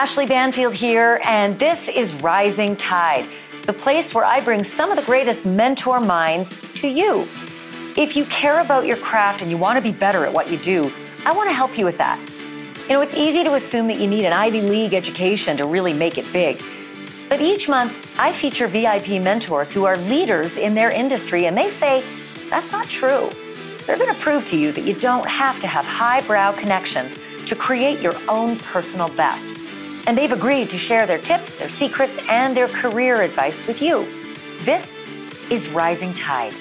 Ashleigh Banfield here, and this is Rising Tide, the place where I bring some of the greatest mentor minds to you. If you care about your craft and you want to be better at what you do, I want to help you with that. You know, it's easy to assume that you need an Ivy League education to really make it big. But each month, I feature VIP mentors who are leaders in their industry, and they say that's not true. They're going to prove to you that you don't have to have highbrow connections to create your own personal best and they've agreed to share their tips, their secrets, and their career advice with you. This is Rising Tide.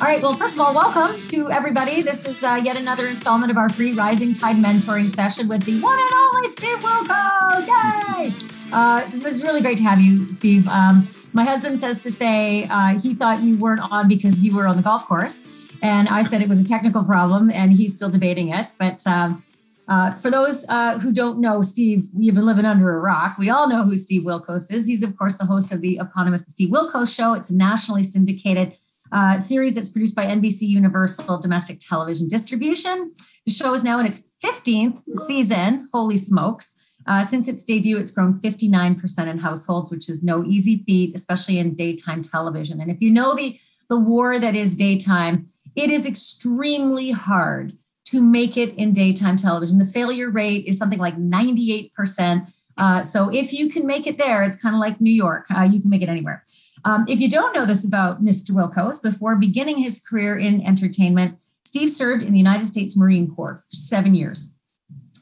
All right, well, first of all, welcome to everybody. This is uh, yet another installment of our free Rising Tide mentoring session with the one and only Steve Wilkos. Yay! Uh, it was really great to have you, Steve. Um, my husband says to say uh, he thought you weren't on because you were on the golf course. And I said it was a technical problem, and he's still debating it. But um, uh, for those uh, who don't know Steve, you've been living under a rock. We all know who Steve Wilkos is. He's, of course, the host of the eponymous Steve Wilkos Show. It's a nationally syndicated uh, series that's produced by NBC Universal Domestic Television Distribution. The show is now in its 15th season. Holy smokes. Uh, since its debut, it's grown 59% in households, which is no easy feat, especially in daytime television. And if you know the, the war that is daytime, it is extremely hard to make it in daytime television. The failure rate is something like 98%. Uh, so if you can make it there, it's kind of like New York. Uh, you can make it anywhere. Um, if you don't know this about Mr. Wilkos, before beginning his career in entertainment, Steve served in the United States Marine Corps for seven years.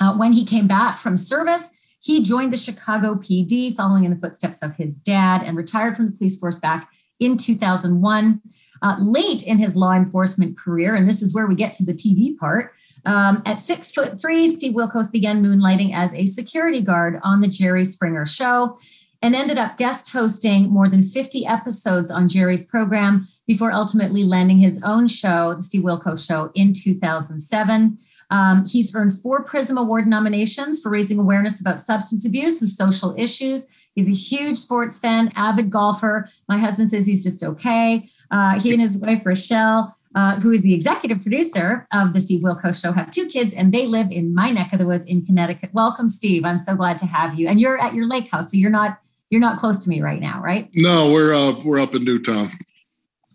Uh, when he came back from service, he joined the Chicago PD, following in the footsteps of his dad, and retired from the police force back in 2001. Uh, late in his law enforcement career, and this is where we get to the TV part. Um, at six foot three, Steve Wilkos began moonlighting as a security guard on the Jerry Springer Show and ended up guest hosting more than 50 episodes on Jerry's program before ultimately landing his own show, The Steve Wilkos Show, in 2007. Um, he's earned four Prism Award nominations for raising awareness about substance abuse and social issues. He's a huge sports fan, avid golfer. My husband says he's just okay. Uh, he and his wife, Rochelle, uh, who is the executive producer of the Steve Wilkos Show, have two kids and they live in my neck of the woods in Connecticut. Welcome, Steve. I'm so glad to have you. And you're at your lake house, so you're not you're not close to me right now, right? No, we're uh, we're up in Newtown.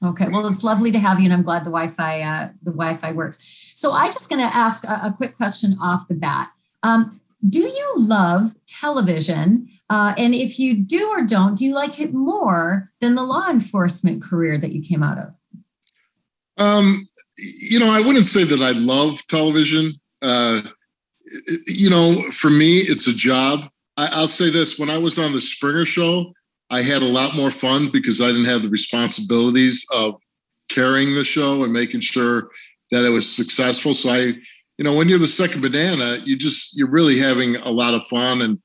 Okay, well, it's lovely to have you, and I'm glad the Wi-Fi uh, the Wi-Fi works. So I'm just going to ask a, a, quick question off the bat. Um, do you love television? Uh, and if you do or don't, do you like it more than the law enforcement career that you came out of? Um, you know, I wouldn't say that I love television. Uh, you know, for me, it's a job. I, will say this: when I was on the Springer Show, I had a lot more fun because I didn't have the responsibilities of carrying the show and making sure that it was successful. So I, you know, when you're the second banana, you just you're really having a lot of fun and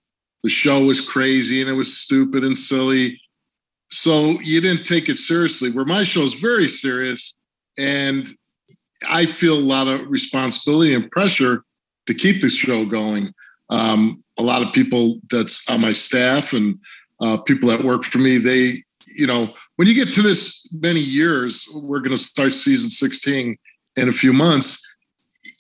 the show was crazy and it was stupid and silly. So you didn't take it seriously. Where my show is very serious, and I feel a lot of responsibility and pressure to keep the show going. Um, a lot of people that's on my staff and uh, people that work for me, they, you know, when you get to this many years, we're going to start season 16 in a few months.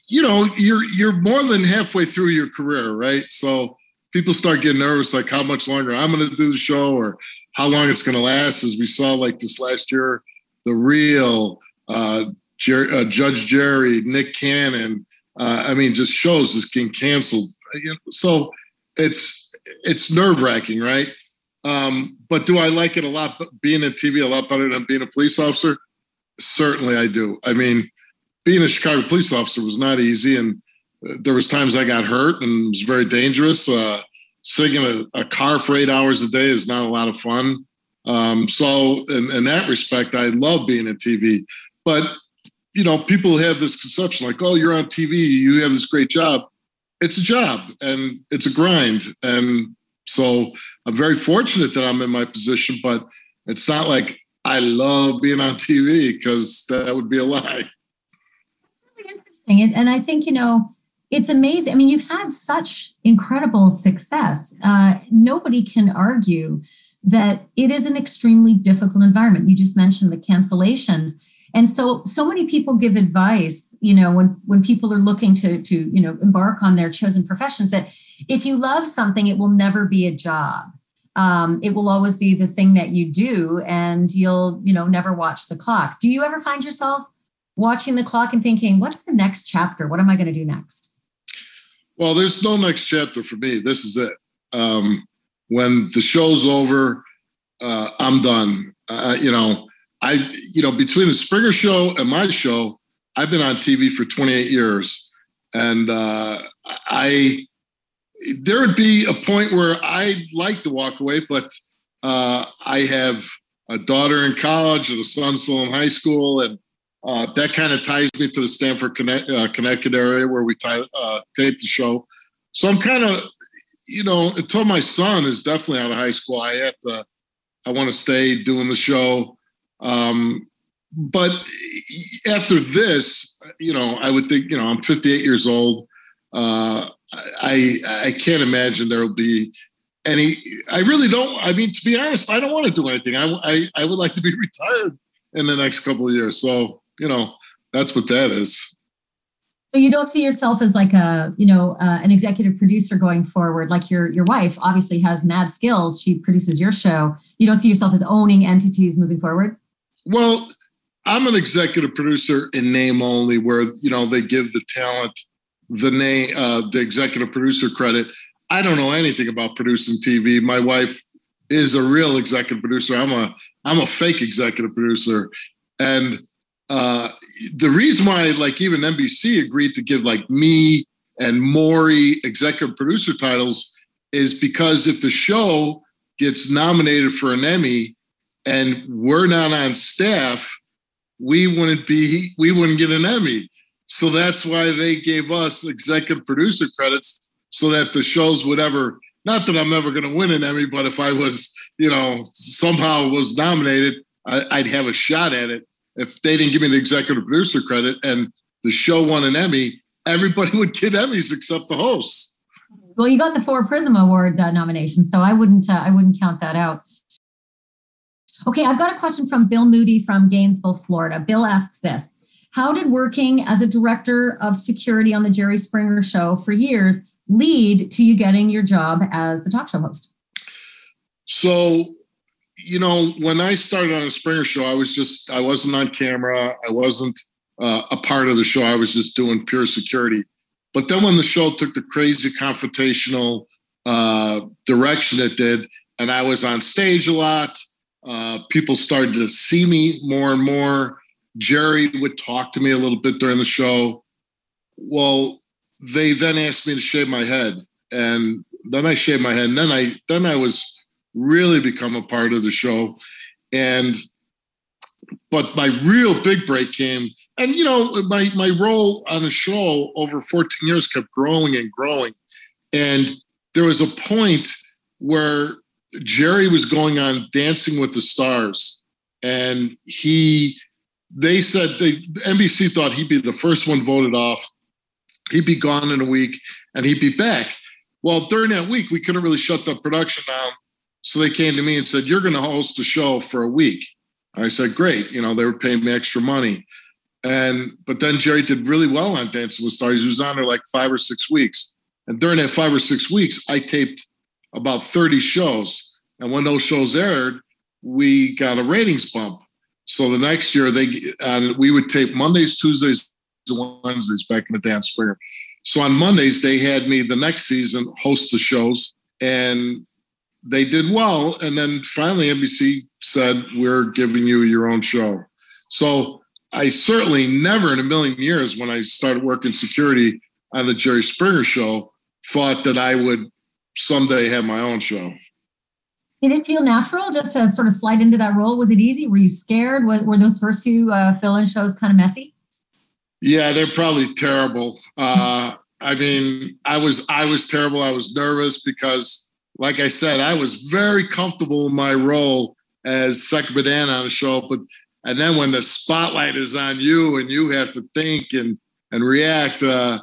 You know, you're you're more than halfway through your career, right? So people start getting nervous, like how much longer I'm going to do the show or how long it's going to last. As we saw, like this last year, the real uh, Jer- uh, Judge Jerry, Nick Cannon. Uh, I mean, just shows is getting canceled. So it's it's nerve wracking, right? Um, but do I like it a lot? Being in TV a lot better than being a police officer? Certainly, I do. I mean, being a Chicago police officer was not easy, and there was times I got hurt and it was very dangerous. Uh, sitting in a, a, car for eight hours a day is not a lot of fun. Um, so in, in, that respect, I love being in TV. But you know, people have this conception like, "Oh, you're on TV, you have this great job." It's a job and it's a grind, and so I'm very fortunate that I'm in my position. But it's not like I love being on TV because that would be a lie. That's really interesting, and I think you know it's amazing. I mean, you've had such incredible success. Uh, nobody can argue that it is an extremely difficult environment. You just mentioned the cancellations. And so so many people give advice, you know, when when people are looking to to, you know, embark on their chosen professions that if you love something, it will never be a job. Um, it will always be the thing that you do and you'll, you know, never watch the clock. Do you ever find yourself watching the clock and thinking, what's the next chapter? What am I going to do next? Well, there's no next chapter for me. This is it. Um, when the show's over, uh, I'm done. Uh, you know, I, you know, between the Springer show and my show, I've been on TV for 28 years. And uh, I, there would be a point where I'd like to walk away, but uh, I have a daughter in college and a son still in high school. And uh, that kind of ties me to the Stamford, Connect, uh, Connecticut area where we tie, uh, tape the show. So I'm kind of, you know, until my son is definitely out of high school, I have to, I want to stay doing the show. Um, but after this, you know, I would think, you know, I'm 58 years old. Uh, I I can't imagine there will be any. I really don't. I mean, to be honest, I don't want to do anything. I I, I would like to be retired in the next couple of years. So you know, that's what that is. So you don't see yourself as like a, you know, uh, an executive producer going forward. Like your your wife obviously has mad skills. She produces your show. You don't see yourself as owning entities moving forward. Well, I'm an executive producer in name only, where you know they give the talent the name, uh, the executive producer credit. I don't know anything about producing TV. My wife is a real executive producer. I'm a I'm a fake executive producer, and uh, the reason why, like, even NBC agreed to give like me and Maury executive producer titles is because if the show gets nominated for an Emmy and we're not on staff, we wouldn't be we wouldn't get an Emmy. So that's why they gave us executive producer credits so that the shows would ever not that I'm ever going to win an Emmy, but if I was, you know, somehow was nominated, I, would have a shot at it if they didn't give me the executive producer credit and the show won an Emmy, everybody would get Emmys except the hosts. Well, you got the four Prism Award uh, nominations, so I wouldn't uh, I wouldn't count that out. Okay, I've got a question from Bill Moody from Gainesville, Florida. Bill asks this: How did working as a director of security on the Jerry Springer Show for years lead to you getting your job as the talk show host? So you know, when I started on a Springer show, I was just, I wasn't on camera. I wasn't uh, a part of the show. I was just doing pure security. But then when the show took the crazy confrontational uh, direction it did, and I was on stage a lot, uh, people started to see me more and more. Jerry would talk to me a little bit during the show. Well, they then asked me to shave my head, and then I shaved my head, and then I then I was really become a part of the show. And but my real big break came, and you know, my my role on the show over 14 years kept growing and growing. And there was a point where Jerry was going on Dancing with the Stars, and he they said they NBC thought he'd be the first one voted off. He'd be gone in a week and he'd be back. Well, during that week, we couldn't really shut the production down so they came to me and said, You're going to host a show for a week. I said, Great. You know, they were paying me extra money. And, but then Jerry did really well on Dancing with Stars. He was on there like five or six weeks. And during that five or six weeks, I taped about 30 shows. And when those shows aired, we got a ratings bump. So the next year, they and we would tape Mondays, Tuesdays, Wednesdays back in the dance Springer. So on Mondays, they had me the next season host the shows. And they did well. And then finally, NBC said, We're giving you your own show. So I certainly never in a million years, when I started working security on the Jerry Springer show, thought that I would someday have my own show. Did it feel natural just to sort of slide into that role? Was it easy? Were you scared? Were those first few uh, fill-in shows kind of messy? Yeah, they're probably terrible. Uh, I mean, I was I was terrible. I was nervous because like I said, I was very comfortable in my role as second banana on the show. But and then when the spotlight is on you and you have to think and and react, uh,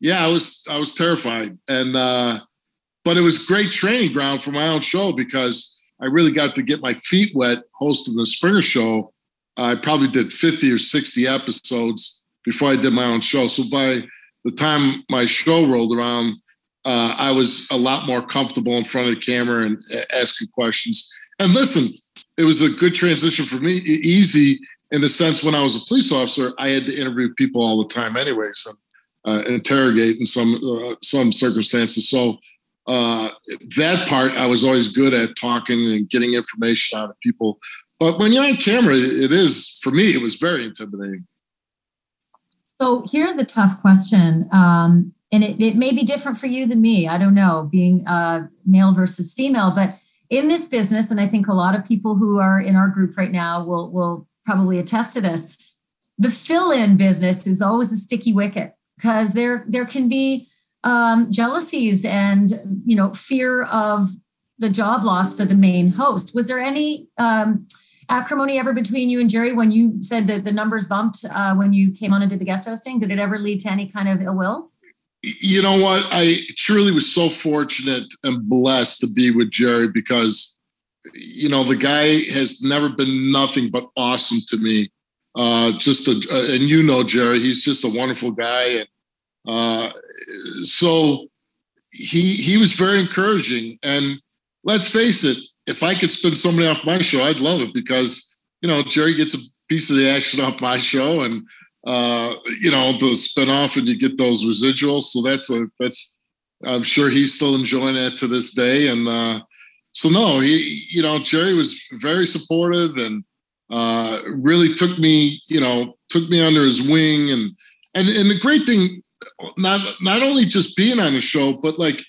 yeah, I was I was terrified. And uh, but it was great training ground for my own show because I really got to get my feet wet hosting the Springer show I probably did 50 or 60 episodes before I did my own show. So by the time my show rolled around, uh, I was a lot more comfortable in front of the camera and asking questions. And listen, it was a good transition for me, easy in the sense when I was a police officer, I had to interview people all the time, anyways, and uh, interrogate in some uh, some circumstances. So uh, that part I was always good at talking and getting information out of people. But when you're on camera, it is for me. It was very intimidating. So here's a tough question, um, and it, it may be different for you than me. I don't know, being uh, male versus female, but in this business, and I think a lot of people who are in our group right now will will probably attest to this. The fill-in business is always a sticky wicket because there there can be um, jealousies and you know fear of the job loss for the main host. Was there any um, acrimony ever between you and Jerry when you said that the numbers bumped uh, when you came on and did the guest hosting? Did it ever lead to any kind of ill will? You know what? I truly was so fortunate and blessed to be with Jerry because, you know, the guy has never been nothing but awesome to me. Uh, just a, and you know, Jerry, he's just a wonderful guy. And uh, so he he was very encouraging. And let's face it, if I could spin somebody off my show, I'd love it because you know Jerry gets a piece of the action off my show, and uh, you know the spin off, and you get those residuals. So that's a that's I'm sure he's still enjoying that to this day. And uh, so no, he you know Jerry was very supportive and uh, really took me you know took me under his wing and and and the great thing not not only just being on the show, but like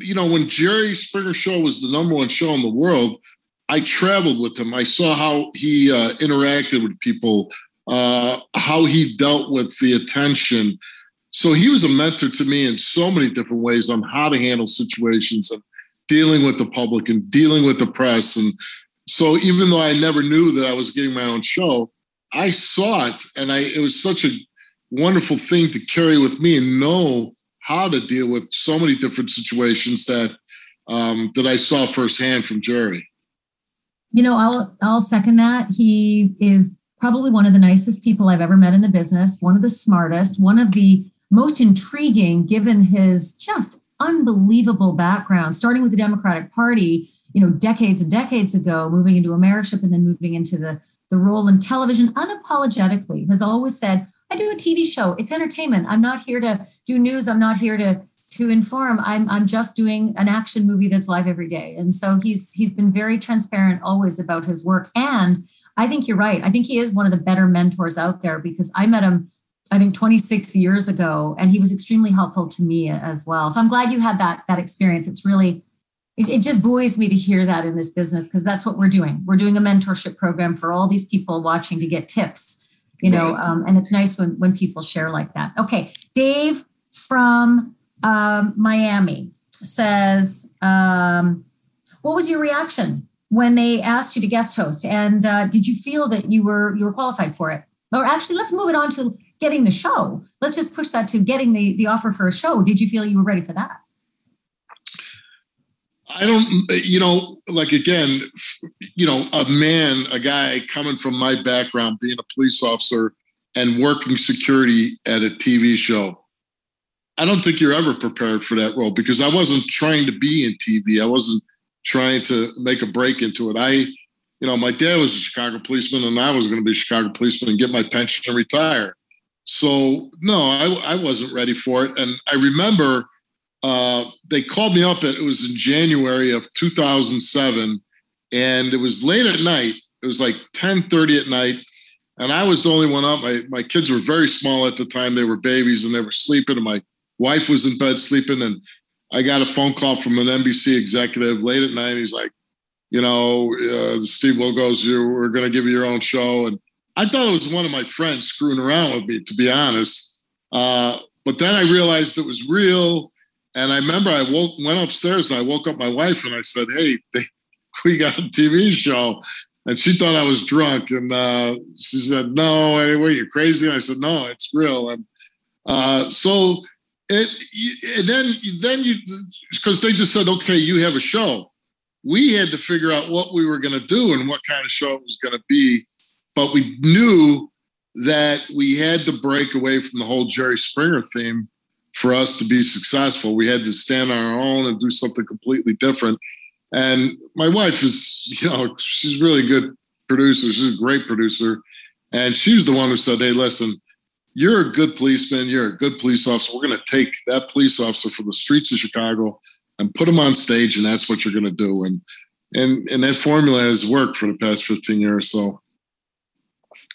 you know, when Jerry Springer Show was the number one show in the world, I traveled with him. I saw how he uh, interacted with people, uh, how he dealt with the attention. So he was a mentor to me in so many different ways on how to handle situations and dealing with the public and dealing with the press. And so even though I never knew that I was getting my own show, I saw it, and I it was such a wonderful thing to carry with me and know how to deal with so many different situations that um, that I saw firsthand from Jerry. You know, I'll I'll second that. He is probably one of the nicest people I've ever met in the business, one of the smartest, one of the most intriguing given his just unbelievable background, starting with the Democratic Party, you know, decades and decades ago, moving into Ameriship and then moving into the, the role in television unapologetically, has always said, I do a TV show. It's entertainment. I'm not here to do news. I'm not here to to inform. I'm I'm just doing an action movie that's live every day. And so he's he's been very transparent always about his work. And I think you're right. I think he is one of the better mentors out there because I met him I think 26 years ago and he was extremely helpful to me as well. So I'm glad you had that that experience. It's really it, it just buoys me to hear that in this business because that's what we're doing. We're doing a mentorship program for all these people watching to get tips you know um, and it's nice when when people share like that okay dave from um, miami says um, what was your reaction when they asked you to guest host and uh, did you feel that you were you were qualified for it or actually let's move it on to getting the show let's just push that to getting the the offer for a show did you feel you were ready for that I don't, you know, like again, you know, a man, a guy coming from my background, being a police officer and working security at a TV show. I don't think you're ever prepared for that role because I wasn't trying to be in TV. I wasn't trying to make a break into it. I, you know, my dad was a Chicago policeman and I was going to be a Chicago policeman and get my pension and retire. So, no, I, I wasn't ready for it. And I remember uh, they called me up. At, it was in January of 2007, and it was late at night. It was like 10:30 at night, and I was the only one up. My my kids were very small at the time; they were babies and they were sleeping. And my wife was in bed sleeping, and I got a phone call from an NBC executive late at night. He's like, you know, uh, Steve Wilkos, you we're going to give you your own show, and I thought it was one of my friends screwing around with me, to be honest. Uh, but then I realized it was real and I remember I woke, went upstairs and I woke up my wife and I said, "Hey, they, we got a TV show," and she thought I was drunk. And uh, she said, "No, anyway, you're crazy." And I said, "No, it's real." And uh, so it, and then then you because they just said, "Okay, you have a show." We had to figure out what we were going to do and what kind of show it was going to be. but we knew that we had to break away from the whole Jerry Springer theme for us to be successful. We had to stand on our own and do something completely different. And my wife is, you know, she's really good producer. She's a great producer. And she's the one who said, Hey, listen, you're a good policeman. You're a good police officer. We're going to take that police officer from the streets of Chicago and put him on stage. And that's what you're going to do. And, and, and that formula has worked for the past 15 years. So,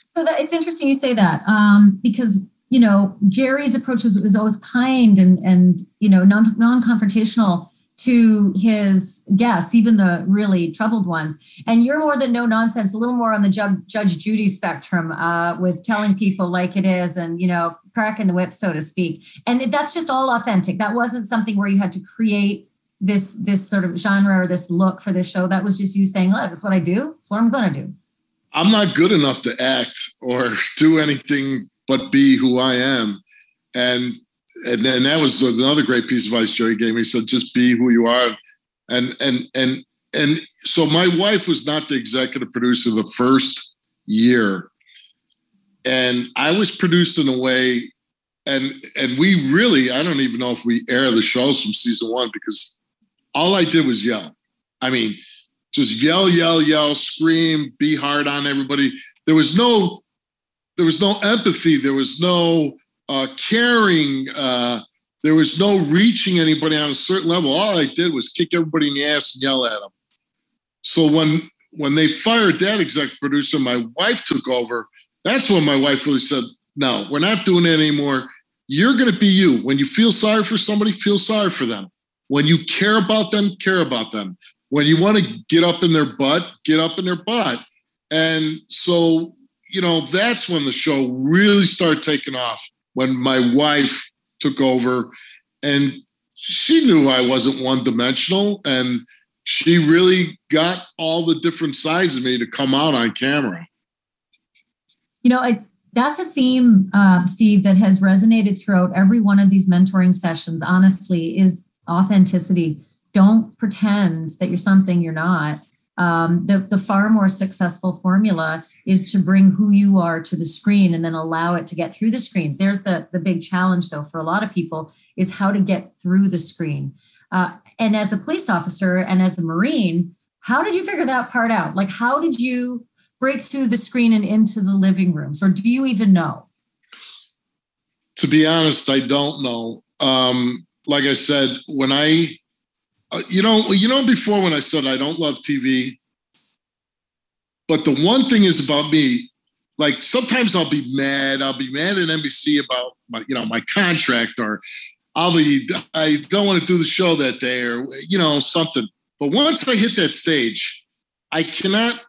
so that it's interesting you say that um, because you know, Jerry's approach was, was always kind and and you know non non confrontational to his guests, even the really troubled ones. And you're more than no nonsense, a little more on the Judge, Judge Judy spectrum, uh, with telling people like it is, and you know, cracking the whip, so to speak. And that's just all authentic. That wasn't something where you had to create this this sort of genre or this look for this show. That was just you saying, "Look, that's what I do. It's what I'm going to do." I'm not good enough to act or do anything but be who I am. And and then that was another great piece of advice Joey gave me. He said, just be who you are. And and and and so my wife was not the executive producer the first year. And I was produced in a way, and and we really, I don't even know if we air the shows from season one because all I did was yell. I mean, just yell, yell, yell, scream, be hard on everybody. There was no there was no empathy. There was no uh, caring. Uh, there was no reaching anybody on a certain level. All I did was kick everybody in the ass and yell at them. So when when they fired that executive producer, my wife took over. That's when my wife really said, "No, we're not doing it anymore. You're going to be you. When you feel sorry for somebody, feel sorry for them. When you care about them, care about them. When you want to get up in their butt, get up in their butt." And so you know, that's when the show really started taking off. When my wife took over, and she knew I wasn't one dimensional, and she really got all the different sides of me to come out on camera. You know, I, that's a theme, uh, Steve, that has resonated throughout every one of these mentoring sessions. Honestly, is authenticity. Don't pretend that you're something you're not. Um, the, the far more successful formula is to bring who you are to the screen and then allow it to get through the screen. There's the, the big challenge, though, for a lot of people is how to get through the screen. Uh, and as a police officer and as a Marine, how did you figure that part out? Like, how did you break through the screen and into the living rooms, or do you even know? To be honest, I don't know. Um, like I said, when I, uh, you know, you know, before when I said I don't love TV, but the one thing is about me, like sometimes I'll be mad. I'll be mad at NBC about my, you know, my contract, or I'll be I don't want to do the show that day, or you know, something. But once I hit that stage, I cannot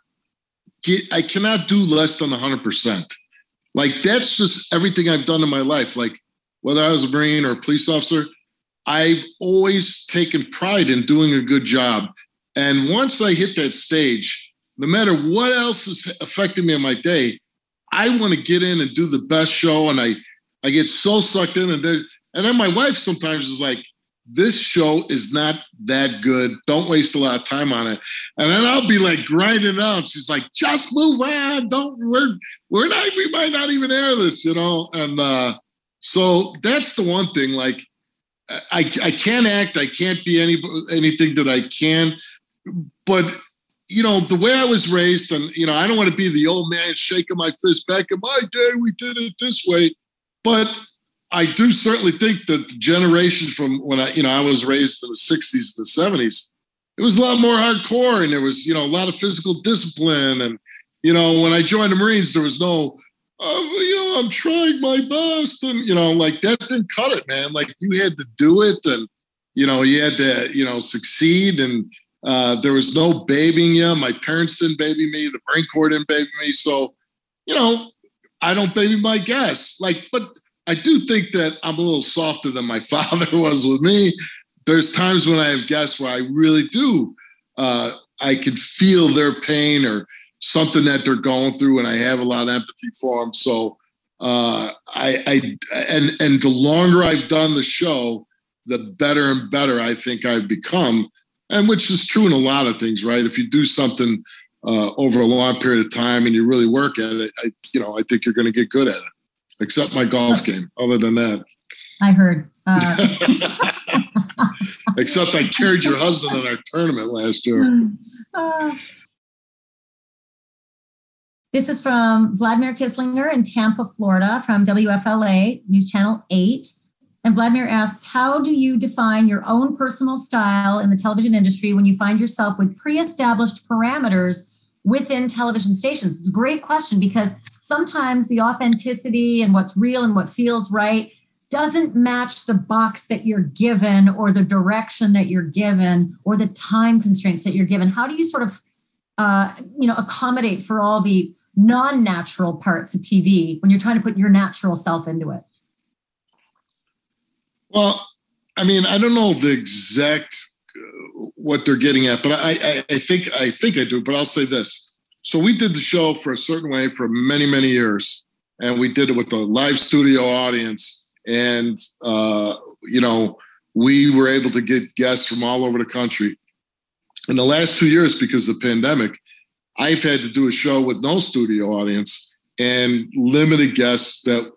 get I cannot do less than hundred percent. Like that's just everything I've done in my life. Like whether I was a Marine or a police officer, I've always taken pride in doing a good job. And once I hit that stage, no matter what else is affecting me in my day, I want to get in and do the best show. And I, I get so sucked in. And, and then my wife sometimes is like, this show is not that good. Don't waste a lot of time on it. And then I'll be like grinding out. She's like, just move on. Don't we're we're not we might not even air this, you know. And uh so that's the one thing. Like I I can't act, I can't be any anything that I can, but you know, the way I was raised, and you know, I don't want to be the old man shaking my fist back in my day, we did it this way. But I do certainly think that the generations from when I, you know, I was raised in the 60s to 70s, it was a lot more hardcore and there was, you know, a lot of physical discipline. And, you know, when I joined the Marines, there was no, oh, you know, I'm trying my best. And, you know, like that didn't cut it, man. Like you had to do it and, you know, you had to, you know, succeed and, uh, there was no babying you. My parents didn't baby me. The Marine Corps didn't baby me. So, you know, I don't baby my guests. Like, but I do think that I'm a little softer than my father was with me. There's times when I have guests where I really do. Uh, I can feel their pain or something that they're going through, and I have a lot of empathy for them. So, uh, I, I and and the longer I've done the show, the better and better I think I've become and which is true in a lot of things, right? If you do something uh, over a long period of time and you really work at it, I, you know, I think you're going to get good at it. Except my golf game. Other than that, I heard. Uh, Except I carried your husband in our tournament last year. Uh, this is from Vladimir Kislinger in Tampa, Florida, from WFLA News Channel 8. And Vladimir asks, How do you define your own personal style in the television industry when you find yourself with pre established parameters within television stations? It's a great question because sometimes the authenticity and what's real and what feels right doesn't match the box that you're given or the direction that you're given or the time constraints that you're given. How do you sort of uh, you know accommodate for all the non-natural parts of TV when you're trying to put your natural self into it? Well, I mean, I don't know the exact uh, what they're getting at, but I, I, I think I think I do. But I'll say this: so we did the show for a certain way for many many years, and we did it with a live studio audience, and uh, you know we were able to get guests from all over the country. In the last two years, because of the pandemic, I've had to do a show with no studio audience and limited guests that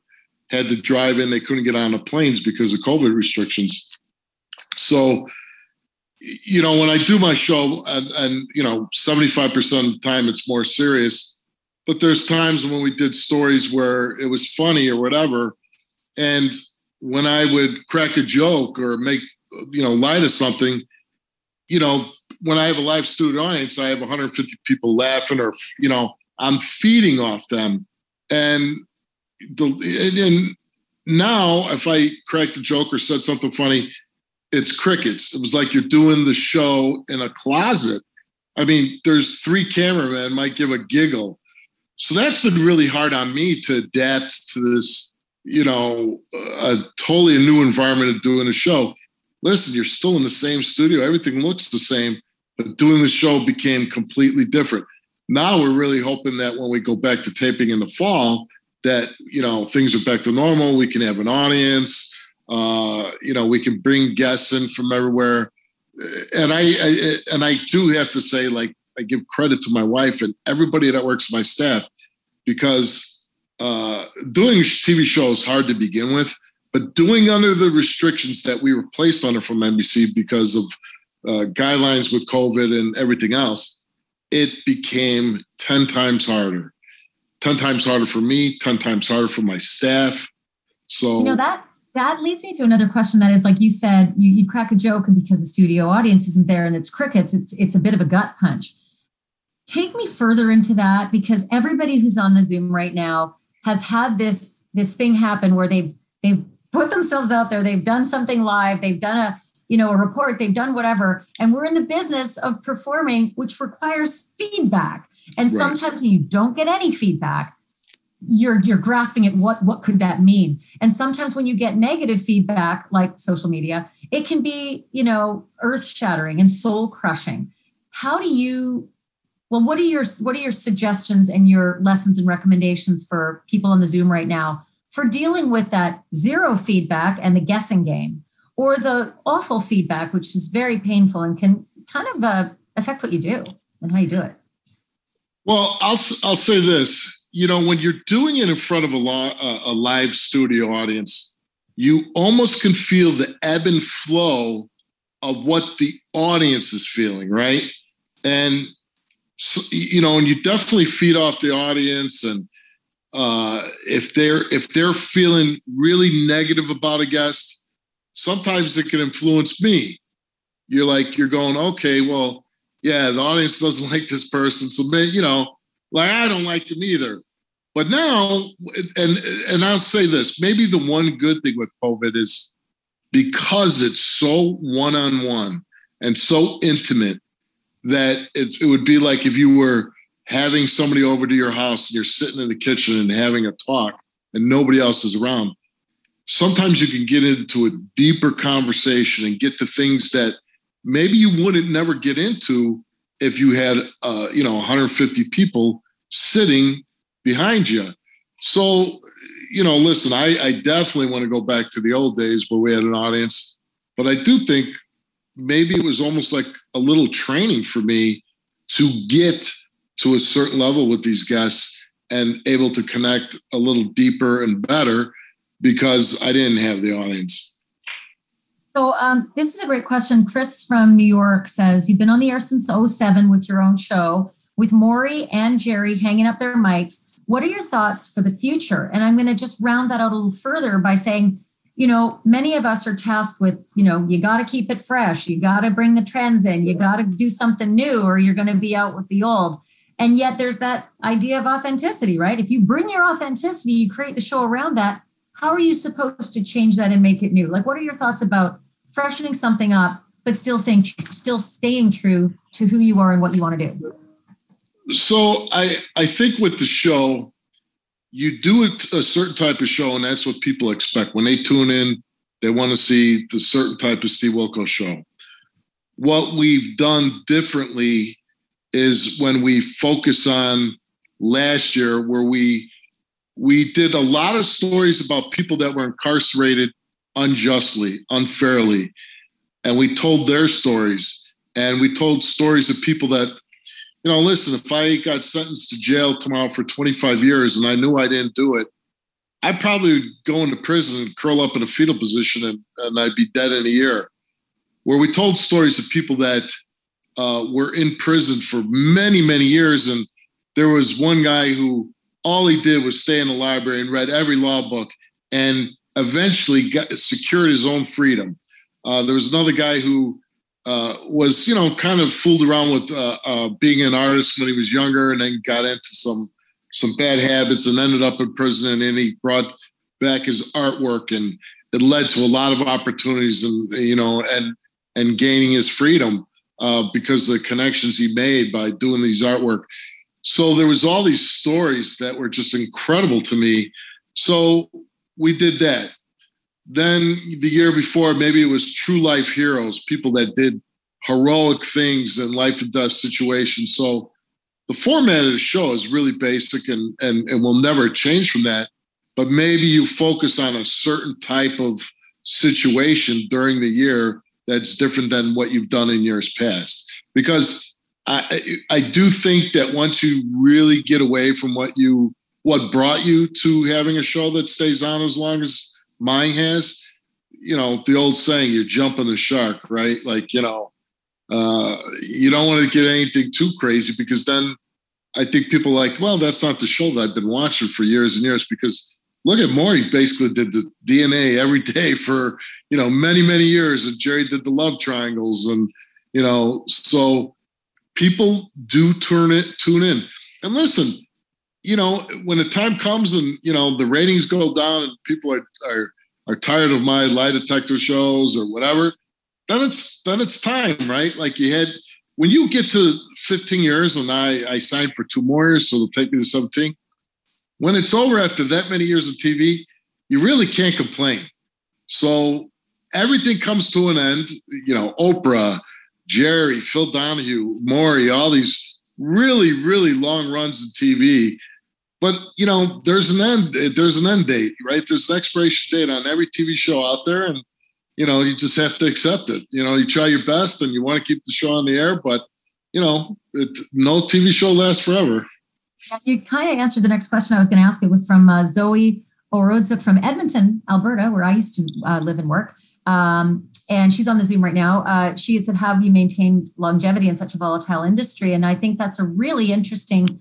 had to drive in. They couldn't get on the planes because of COVID restrictions. So, you know, when I do my show, and, and you know, 75% of the time it's more serious, but there's times when we did stories where it was funny or whatever. And when I would crack a joke or make, you know, lie to something, you know, when I have a live studio audience, I have 150 people laughing or, you know, I'm feeding off them. And the and, now if I cracked a joke or said something funny, it's crickets. It was like you're doing the show in a closet. I mean, there's three cameramen might give a giggle. So that's been really hard on me to adapt to this, you know, a totally new environment of doing a show. Listen, you're still in the same studio. Everything looks the same, doing the show became completely different. Now we're really hoping that when we go back to taping in the fall, that you know things are back to normal. We can have an audience. Uh, you know, we can bring guests in from everywhere. And I, I and I do have to say, like, I give credit to my wife and everybody that works my staff because uh, doing TV shows hard to begin with, but doing under the restrictions that we were placed under from NBC because of uh, guidelines with COVID and everything else, it became 10 times harder. 10 times harder for me, 10 times harder for my staff. So, you know, that that leads me to another question that is like you said, you, you crack a joke, and because the studio audience isn't there and it's crickets, it's it's a bit of a gut punch. Take me further into that because everybody who's on the Zoom right now has had this this thing happen where they've they've put themselves out there, they've done something live, they've done a you know a report, they've done whatever, and we're in the business of performing, which requires feedback. And right. sometimes when you don't get any feedback, you're you're grasping at what what could that mean. And sometimes when you get negative feedback, like social media, it can be you know earth shattering and soul crushing. How do you? Well, what are your what are your suggestions and your lessons and recommendations for people on the Zoom right now for dealing with that zero feedback and the guessing game, or the awful feedback, which is very painful and can kind of uh, affect what you do and how you do it? Well, I'll I'll say this. You know, when you're doing it in front of a, a live studio audience, you almost can feel the ebb and flow of what the audience is feeling, right? And so, you know, and you definitely feed off the audience. And uh, if they're if they're feeling really negative about a guest, sometimes it can influence me. You're like you're going, okay, well, yeah, the audience doesn't like this person. So, you know, like I don't like him either. But now, and and I'll say this: maybe the one good thing with COVID is because it's so one on one and so intimate that it, it would be like if you were having somebody over to your house and you're sitting in the kitchen and having a talk and nobody else is around. Sometimes you can get into a deeper conversation and get to things that maybe you wouldn't never get into if you had uh, you know 150 people sitting behind you. So, you know, listen, I, I definitely want to go back to the old days where we had an audience, but I do think maybe it was almost like a little training for me to get to a certain level with these guests and able to connect a little deeper and better because I didn't have the audience. So um, this is a great question. Chris from New York says you've been on the air since 07 with your own show with Maury and Jerry hanging up their mics. What are your thoughts for the future? And I'm going to just round that out a little further by saying, you know, many of us are tasked with, you know, you got to keep it fresh. You got to bring the trends in. You got to do something new or you're going to be out with the old. And yet there's that idea of authenticity, right? If you bring your authenticity, you create the show around that. How are you supposed to change that and make it new? Like, what are your thoughts about freshening something up, but still saying, still staying true to who you are and what you want to do? So I I think with the show, you do a certain type of show, and that's what people expect when they tune in. They want to see the certain type of Steve Wilkos show. What we've done differently is when we focus on last year, where we we did a lot of stories about people that were incarcerated unjustly, unfairly, and we told their stories. And we told stories of people that you know, listen, if I got sentenced to jail tomorrow for 25 years and I knew I didn't do it, I'd probably go into prison and curl up in a fetal position and, and I'd be dead in a year. Where we told stories of people that uh, were in prison for many, many years. And there was one guy who all he did was stay in the library and read every law book and eventually got, secured his own freedom. Uh, there was another guy who uh, was you know kind of fooled around with uh, uh, being an artist when he was younger, and then got into some some bad habits, and ended up in prison. And then he brought back his artwork, and it led to a lot of opportunities, and you know, and and gaining his freedom uh, because the connections he made by doing these artwork. So there was all these stories that were just incredible to me. So we did that. Then the year before, maybe it was true life heroes, people that did heroic things in life and death situations. So the format of the show is really basic and, and, and will never change from that. But maybe you focus on a certain type of situation during the year that's different than what you've done in years past. Because I, I do think that once you really get away from what you what brought you to having a show that stays on as long as mine has, you know, the old saying, you're jumping the shark, right? Like, you know, uh, you don't want to get anything too crazy because then I think people like, well, that's not the show that I've been watching for years and years because look at Maury basically did the DNA every day for, you know, many, many years. And Jerry did the love triangles. And, you know, so people do turn it, tune in. And listen, you know, when the time comes and you know the ratings go down and people are are are tired of my lie detector shows or whatever, then it's then it's time, right? Like you had when you get to 15 years and I I signed for two more years, so they'll take me to 17. When it's over after that many years of TV, you really can't complain. So everything comes to an end. You know, Oprah, Jerry, Phil Donahue, Maury, all these really, really long runs in TV but you know, there's an end. There's an end date, right? There's an expiration date on every TV show out there, and you know, you just have to accept it. You know, you try your best, and you want to keep the show on the air, but you know, it, no TV show lasts forever. You kind of answered the next question I was going to ask. It was from uh, Zoe Orodzuk from Edmonton, Alberta, where I used to uh, live and work. Um, and she's on the Zoom right now. Uh, she had said, "How have you maintained longevity in such a volatile industry?" And I think that's a really interesting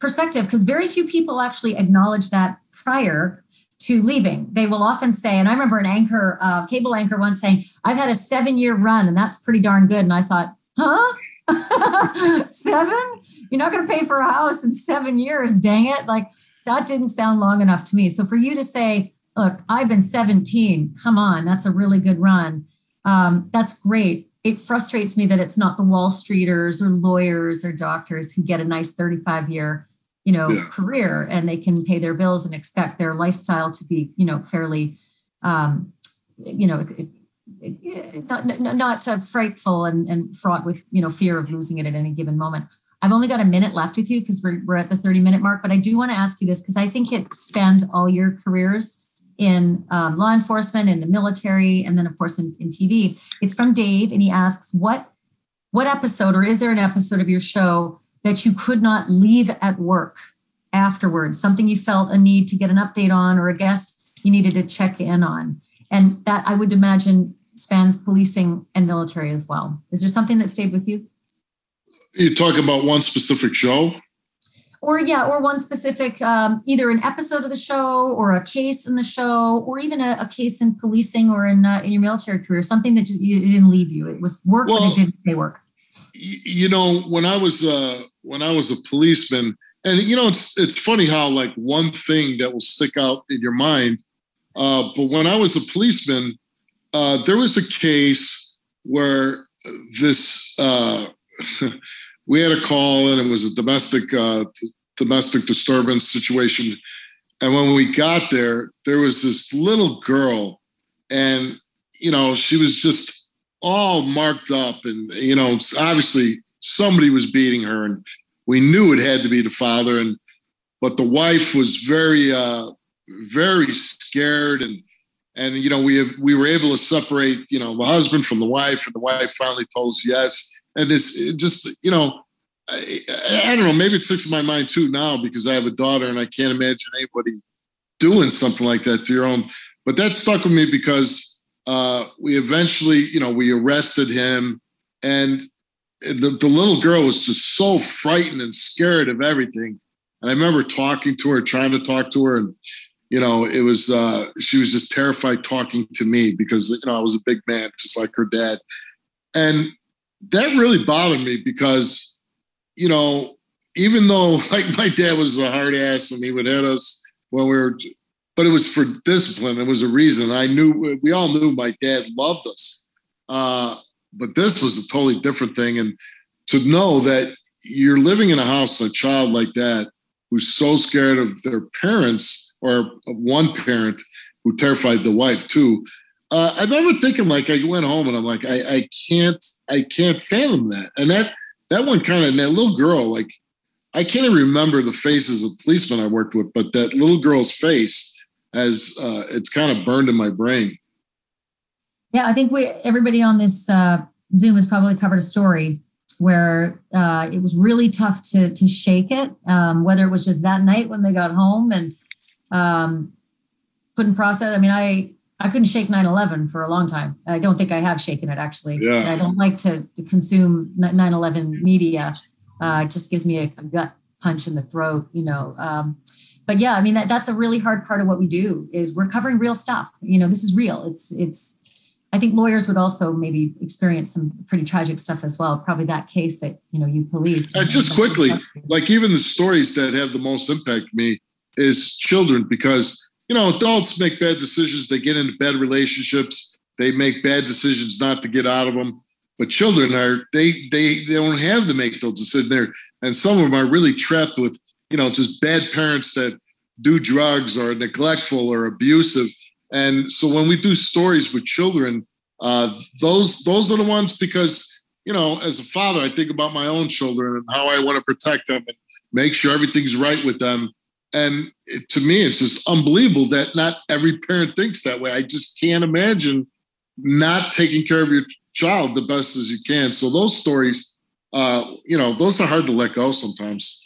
perspective because very few people actually acknowledge that prior to leaving. They will often say, and I remember an anchor, uh, cable anchor once saying, I've had a seven year run and that's pretty darn good. And I thought, huh? seven? You're not going to pay for a house in seven years. Dang it. Like that didn't sound long enough to me. So for you to say, look, I've been 17, come on, that's a really good run. Um, that's great. It frustrates me that it's not the Wall Streeters or lawyers or doctors who get a nice 35 year you know yeah. career and they can pay their bills and expect their lifestyle to be you know fairly um, you know not not, not uh, frightful and, and fraught with you know fear of losing it at any given moment i've only got a minute left with you because we're, we're at the 30 minute mark but i do want to ask you this because i think it spans all your careers in um, law enforcement in the military and then of course in, in tv it's from dave and he asks what what episode or is there an episode of your show that you could not leave at work afterwards, something you felt a need to get an update on or a guest you needed to check in on. And that I would imagine spans policing and military as well. Is there something that stayed with you? You talk about one specific show? Or yeah, or one specific, um, either an episode of the show, or a case in the show, or even a, a case in policing or in uh, in your military career, something that just it didn't leave you. It was work, well, but it didn't say work. You know, when I was uh, when I was a policeman, and you know, it's it's funny how like one thing that will stick out in your mind. Uh, but when I was a policeman, uh, there was a case where this uh, we had a call and it was a domestic uh, t- domestic disturbance situation. And when we got there, there was this little girl, and you know she was just all marked up, and you know obviously somebody was beating her, and we knew it had to be the father, and but the wife was very uh, very scared and and you know we have we were able to separate you know the husband from the wife and the wife finally told us yes and this just you know I, I, don't know maybe it sticks in my mind too now because i have a daughter and i can't imagine anybody doing something like that to your own. But that stuck with me because uh, we eventually you know we arrested him and the, the little girl was just so frightened and scared of everything. And i remember talking to her trying to talk to her and you know, it was uh, she was just terrified talking to me because you know I was a big man, just like her dad, and that really bothered me because you know even though like my dad was a hard ass and he would hit us when we were, but it was for discipline. It was a reason. I knew we all knew my dad loved us, uh, but this was a totally different thing, and to know that you're living in a house, a child like that who's so scared of their parents or one parent who terrified the wife too. Uh, I remember thinking like I went home and I'm like I, I can't I can't fathom that and that that one kind of that little girl like I can't even remember the faces of policemen I worked with but that little girl's face as uh, it's kind of burned in my brain. Yeah, I think we everybody on this uh, Zoom has probably covered a story where uh, it was really tough to to shake it, um, whether it was just that night when they got home and um, couldn't process. I mean, I I couldn't shake 9/11 for a long time. I don't think I have shaken it actually. Yeah. I don't like to consume 9/11 media. Uh, it just gives me a, a, gut punch in the throat, you know. Um, but yeah, I mean that that's a really hard part of what we do is we're covering real stuff. You know, this is real. It's it's. I think lawyers would also maybe experience some pretty tragic stuff as well. Probably that case that you know you policed. Uh, just quickly, like even the stories that have the most impact me is children because you know adults make bad decisions. They get into bad relationships. They make bad decisions not to get out of them. But children are they they they don't have to make those decisions. There and some of them are really trapped with you know just bad parents that do drugs or neglectful or abusive. And so when we do stories with children uh, those those are the ones because you know as a father i think about my own children and how i want to protect them and make sure everything's right with them and it, to me, it's just unbelievable that not every parent thinks that way. I just can't imagine not taking care of your child the best as you can. So those stories, uh, you know, those are hard to let go sometimes.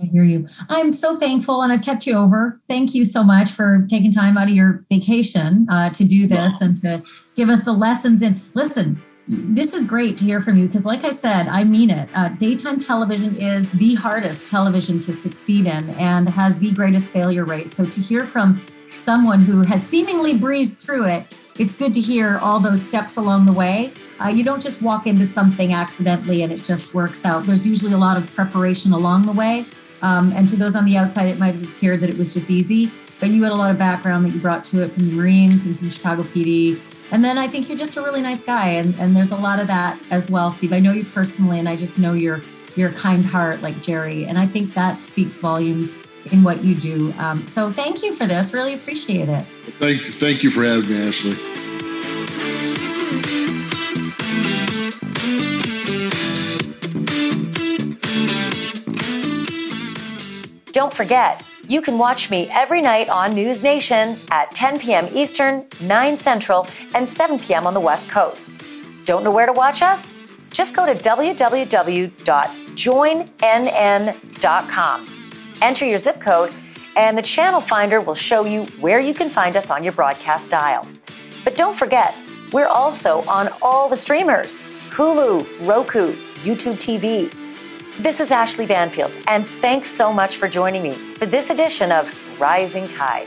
I hear you. I'm so thankful, and I've kept you over. Thank you so much for taking time out of your vacation uh, to do this and to give us the lessons. And listen, this is great to hear from you because, like I said, I mean it. Uh, daytime television is the hardest television to succeed in and has the greatest failure rate. So, to hear from someone who has seemingly breezed through it, it's good to hear all those steps along the way. Uh, you don't just walk into something accidentally and it just works out. There's usually a lot of preparation along the way. Um, and to those on the outside, it might appear that it was just easy, but you had a lot of background that you brought to it from the Marines and from Chicago PD and then I think you're just a really nice guy. And, and there's a lot of that as well, Steve. I know you personally, and I just know your your kind heart like Jerry. And I think that speaks volumes in what you do. Um, so thank you for this. Really appreciate it. Thank, thank you for having me, Ashley. Don't forget, you can watch me every night on News Nation at 10 p.m. Eastern, 9 Central, and 7 p.m. on the West Coast. Don't know where to watch us? Just go to www joinnn.com. Enter your zip code, and the channel finder will show you where you can find us on your broadcast dial. But don't forget, we're also on all the streamers Hulu, Roku, YouTube TV. This is Ashley Banfield, and thanks so much for joining me for this edition of Rising Tide.